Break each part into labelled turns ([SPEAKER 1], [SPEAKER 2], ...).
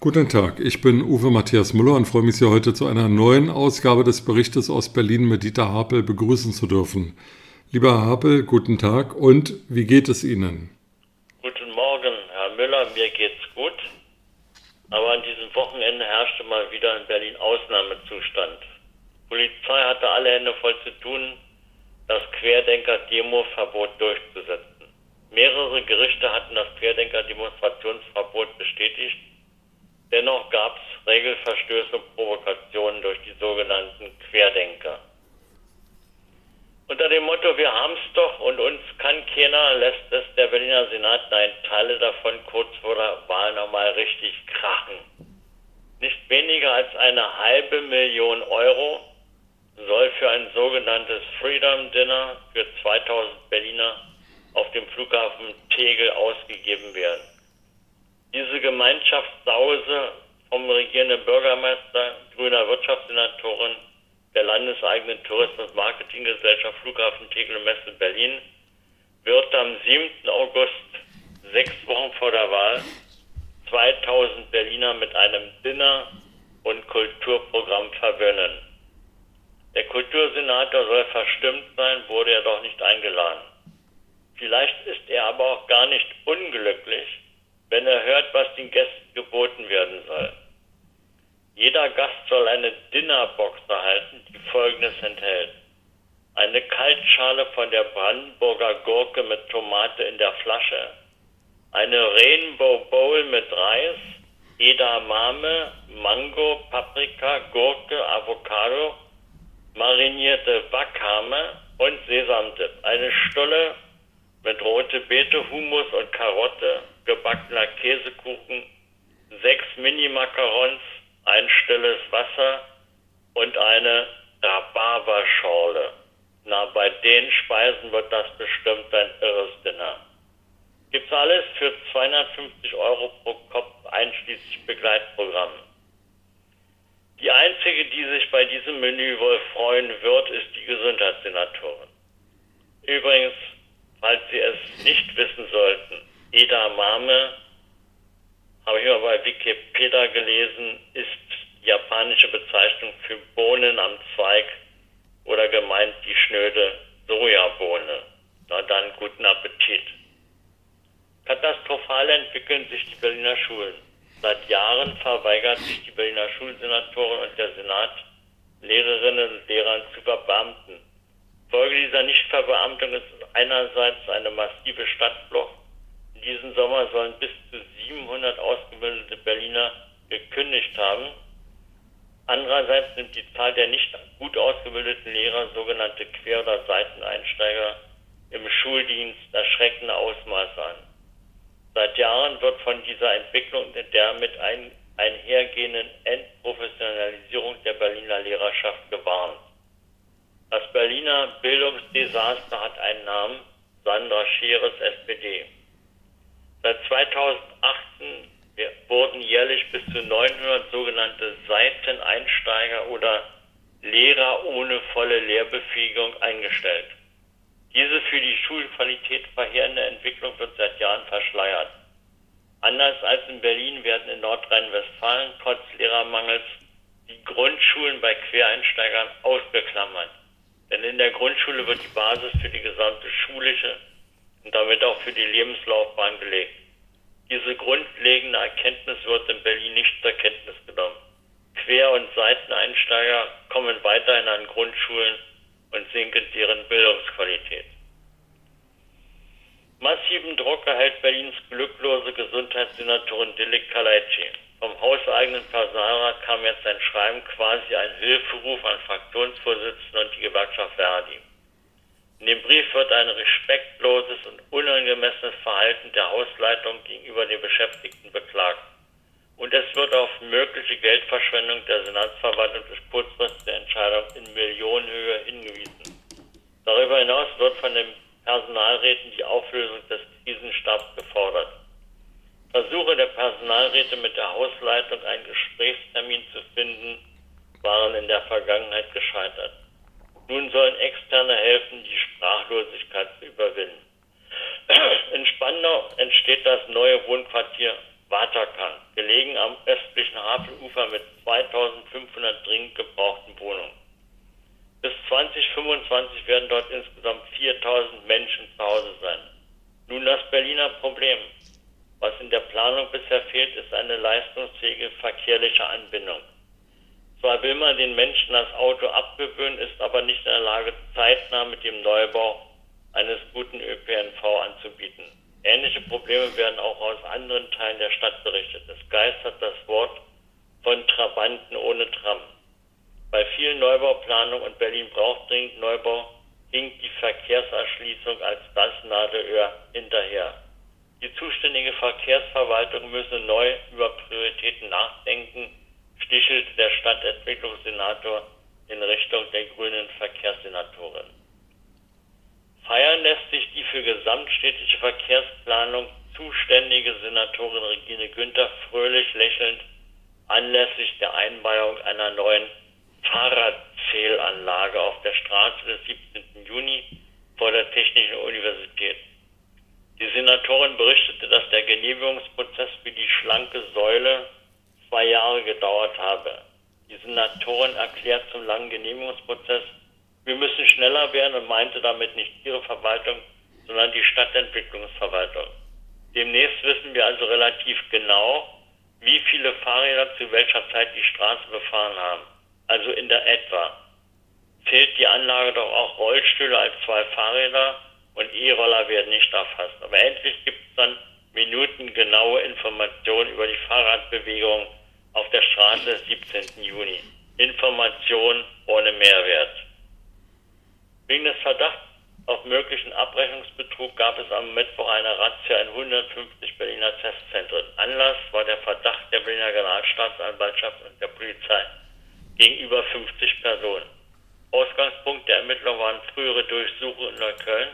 [SPEAKER 1] Guten Tag, ich bin Uwe Matthias Müller und freue mich, Sie heute zu einer neuen Ausgabe des Berichtes aus Berlin mit Dieter Hapel begrüßen zu dürfen. Lieber Herr Hapel, guten Tag und wie geht es Ihnen?
[SPEAKER 2] Guten Morgen, Herr Müller, mir geht's gut. Aber an diesem Wochenende herrschte mal wieder in Berlin Ausnahmezustand. Polizei hatte alle Hände voll zu tun, das Querdenker-Demo-Verbot durchzusetzen. Mehrere Gerichte hatten das Querdenker-Demonstrationsverbot bestätigt Dennoch gab es Regelverstöße und Provokationen durch die sogenannten Querdenker. Unter dem Motto Wir haben's doch und uns kann keiner, lässt es der Berliner Senat nein, Teile davon kurz vor der Wahl nochmal richtig krachen. Nicht weniger als eine halbe Million Euro soll für ein sogenanntes Freedom Dinner für 2000 Berliner auf dem Flughafen Tegel ausgegeben werden. Diese Gemeinschaftssause vom regierenden Bürgermeister, grüner Wirtschaftssenatorin, der landeseigenen Tourismus-Marketinggesellschaft Flughafen Tegel Messe Berlin wird am 7. August, sechs Wochen vor der Wahl, 2000 Berliner mit einem Dinner- und Kulturprogramm verwöhnen. Der Kultursenator soll verstimmt sein, wurde er doch nicht eingeladen. Vielleicht ist er aber auch gar nicht unglücklich, wenn er hört, was den Gästen geboten werden soll. Jeder Gast soll eine Dinnerbox erhalten, die folgendes enthält. Eine Kaltschale von der Brandenburger Gurke mit Tomate in der Flasche, eine Rainbow Bowl mit Reis, Edamame, Mango, Paprika, Gurke, Avocado, marinierte Wakame und Sesamdip, eine Stulle mit rote Beete, Hummus und Karotte, gebackener Käsekuchen, sechs Mini-Macarons, ein stilles Wasser und eine Rhabarberschorle. Na, bei den Speisen wird das bestimmt ein irres Dinner. Gibt's alles für 250 Euro pro Kopf einschließlich Begleitprogramm. Die einzige, die sich bei diesem Menü wohl freuen wird, ist die Gesundheitssenatorin. Übrigens, falls Sie es nicht wissen sollten, Edamame, habe ich mal bei Wikipedia gelesen, ist japanische Bezeichnung für Bohnen am Zweig oder gemeint die schnöde Sojabohne. Na dann guten Appetit. Katastrophal entwickeln sich die Berliner Schulen. Seit Jahren verweigert sich die Berliner Schulsenatorin und der Senat, Lehrerinnen und Lehrern zu verbeamten. Folge dieser Nichtverbeamtung ist einerseits eine massive Stadtflucht in diesem Sommer sollen bis zu 700 ausgebildete Berliner gekündigt haben. Andererseits nimmt die Zahl der nicht gut ausgebildeten Lehrer, sogenannte Quer- oder Seiteneinsteiger, im Schuldienst erschreckende Ausmaße an. Seit Jahren wird von dieser Entwicklung der mit ein, einhergehenden Entprofessionalisierung der Berliner Lehrerschaft gewarnt. Das Berliner Bildungsdesaster hat einen Namen, Sandra Scheres SPD. Seit 2018 wurden jährlich bis zu 900 sogenannte Seiteneinsteiger oder Lehrer ohne volle Lehrbefähigung eingestellt. Diese für die Schulqualität verheerende Entwicklung wird seit Jahren verschleiert. Anders als in Berlin werden in Nordrhein-Westfalen trotz Lehrermangels die Grundschulen bei Quereinsteigern ausgeklammert. Denn in der Grundschule wird die Basis für die gesamte schulische und damit auch für die Lebenslaufbahn gelegt. Diese grundlegende Erkenntnis wird in Berlin nicht zur Kenntnis genommen. Quer- und Seiteneinsteiger kommen weiterhin an Grundschulen und sinken deren Bildungsqualität. Massiven Druck erhält Berlins glücklose Gesundheitssenatorin Dilik Kalaitschi. Vom hauseigenen Personalrat haben jetzt ein Schreiben quasi ein Hilferuf an Fraktionsvorsitzende und die Gewerkschaft Verdi. In dem Brief wird ein respektloses und unangemessenes Verhalten der Hausleitung gegenüber den Beschäftigten beklagt. Und es wird auf mögliche Geldverschwendung der Senatsverwaltung durch kurzfristige Entscheidung in Millionenhöhe hingewiesen. Darüber hinaus wird von den Personalräten die Auflösung des Krisenstabs gefordert. Versuche der Personalräte mit der Hausleitung ein Gespräch Gescheitert. Nun sollen Externe helfen, die Sprachlosigkeit zu überwinden. In Spandau entsteht das neue Wohnquartier Waterkang, gelegen am östlichen Havenufer mit 2500 dringend gebrauchten Wohnungen. Bis 2025 werden dort insgesamt 4000 Menschen zu Hause sein. Nun das Berliner Problem. Was in der Planung bisher fehlt, ist eine leistungsfähige verkehrliche Anbindung. Zwar will man den Menschen das Auto abgewöhnen, ist aber nicht in der Lage, zeitnah mit dem Neubau eines guten ÖPNV anzubieten. Ähnliche Probleme werden auch aus anderen Teilen der Stadt berichtet. Es geistert das Wort von Trabanten ohne Tram. Bei vielen Neubauplanungen und Berlin braucht dringend Neubau, hinkt die Verkehrserschließung als das Nadelöhr hinterher. Die zuständige Verkehrsverwaltung müsse neu über Prioritäten nachdenken, stichelte der Stadtentwicklungssenator in Richtung der grünen Verkehrssenatorin. Feiern lässt sich die für gesamtstädtische Verkehrsplanung zuständige Senatorin Regine Günther fröhlich lächelnd anlässlich der Einweihung einer neuen Fahrradzählanlage auf der Straße des 17. Juni vor der Technischen Universität. Die Senatorin berichtete, dass der Genehmigungsprozess für die schlanke Säule zwei Jahre gedauert habe. Die Senatorin erklärt zum langen Genehmigungsprozess, wir müssen schneller werden und meinte damit nicht ihre Verwaltung, sondern die Stadtentwicklungsverwaltung. Demnächst wissen wir also relativ genau, wie viele Fahrräder zu welcher Zeit die Straße befahren haben. Also in der etwa. Zählt die Anlage doch auch Rollstühle als zwei Fahrräder und E-Roller werden nicht erfasst. Aber endlich gibt es dann minutengenaue Informationen über die Fahrradbewegung auf der Straße des 17. Juni. Information ohne Mehrwert. Wegen des Verdachts auf möglichen Abrechnungsbetrug gab es am Mittwoch eine Razzia in 150 Berliner Testzentren. Anlass war der Verdacht der Berliner Generalstaatsanwaltschaft und der Polizei gegenüber 50 Personen. Ausgangspunkt der Ermittlung waren frühere Durchsuchungen in Neukölln.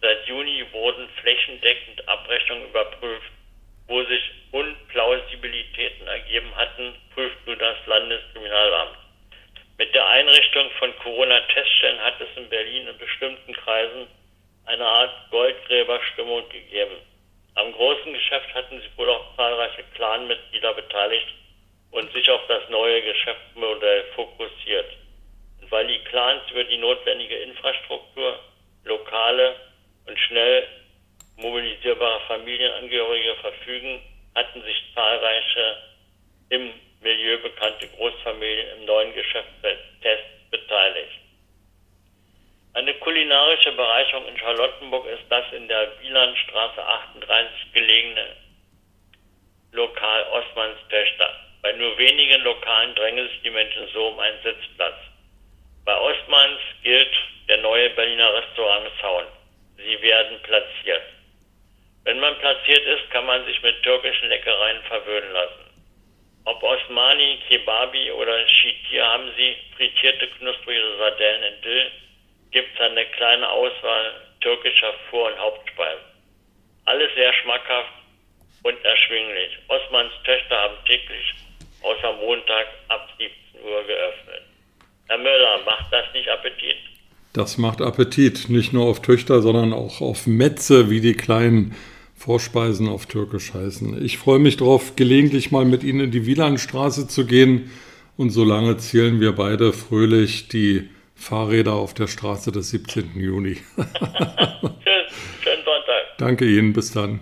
[SPEAKER 2] Seit Juni wurden flächendeckend Abrechnungen überprüft. Wo sich Unplausibilitäten ergeben hatten, prüft nun das Landeskriminalamt. Mit der Einrichtung von Corona-Teststellen hat es in Berlin in bestimmten Kreisen eine Art Goldgräberstimmung gegeben. Am großen Geschäft hatten sich wohl auch zahlreiche Clanmitglieder beteiligt und sich auf das neue Geschäftsmodell fokussiert. Und weil die Clans über die notwendige Infrastruktur, lokale und schnell mobilisierbare Familienangehörige verfügen, hatten sich zahlreiche im Milieu bekannte Großfamilien im neuen Geschäftstest beteiligt. Eine kulinarische Bereicherung in Charlottenburg ist das in der Wielandstraße 38 gelegene Lokal Osmans Töchter. Bei nur wenigen Lokalen drängen sich die Menschen so um einen Sitzplatz. Bei Osmans gilt der neue Berliner Restaurant Sound. Sie werden platziert. Wenn man platziert ist, kann man sich mit türkischen Leckereien verwöhnen lassen. Ob Osmani, Kebabi oder Shitir haben sie frittierte knusprige Sardellen in Dill, gibt es eine kleine Auswahl türkischer Vor- und Hauptspeisen. Alles sehr schmackhaft und erschwinglich. Osmans Töchter haben täglich außer Montag ab 17 Uhr geöffnet. Herr Müller, macht das nicht Appetit?
[SPEAKER 1] Das macht Appetit, nicht nur auf Töchter, sondern auch auf Metze, wie die kleinen Vorspeisen auf Türkisch heißen. Ich freue mich darauf, gelegentlich mal mit Ihnen in die Wielandstraße zu gehen und solange zählen wir beide fröhlich die Fahrräder auf der Straße des 17. Juni.
[SPEAKER 2] Tschüss, schönen Sonntag.
[SPEAKER 1] Danke Ihnen, bis dann.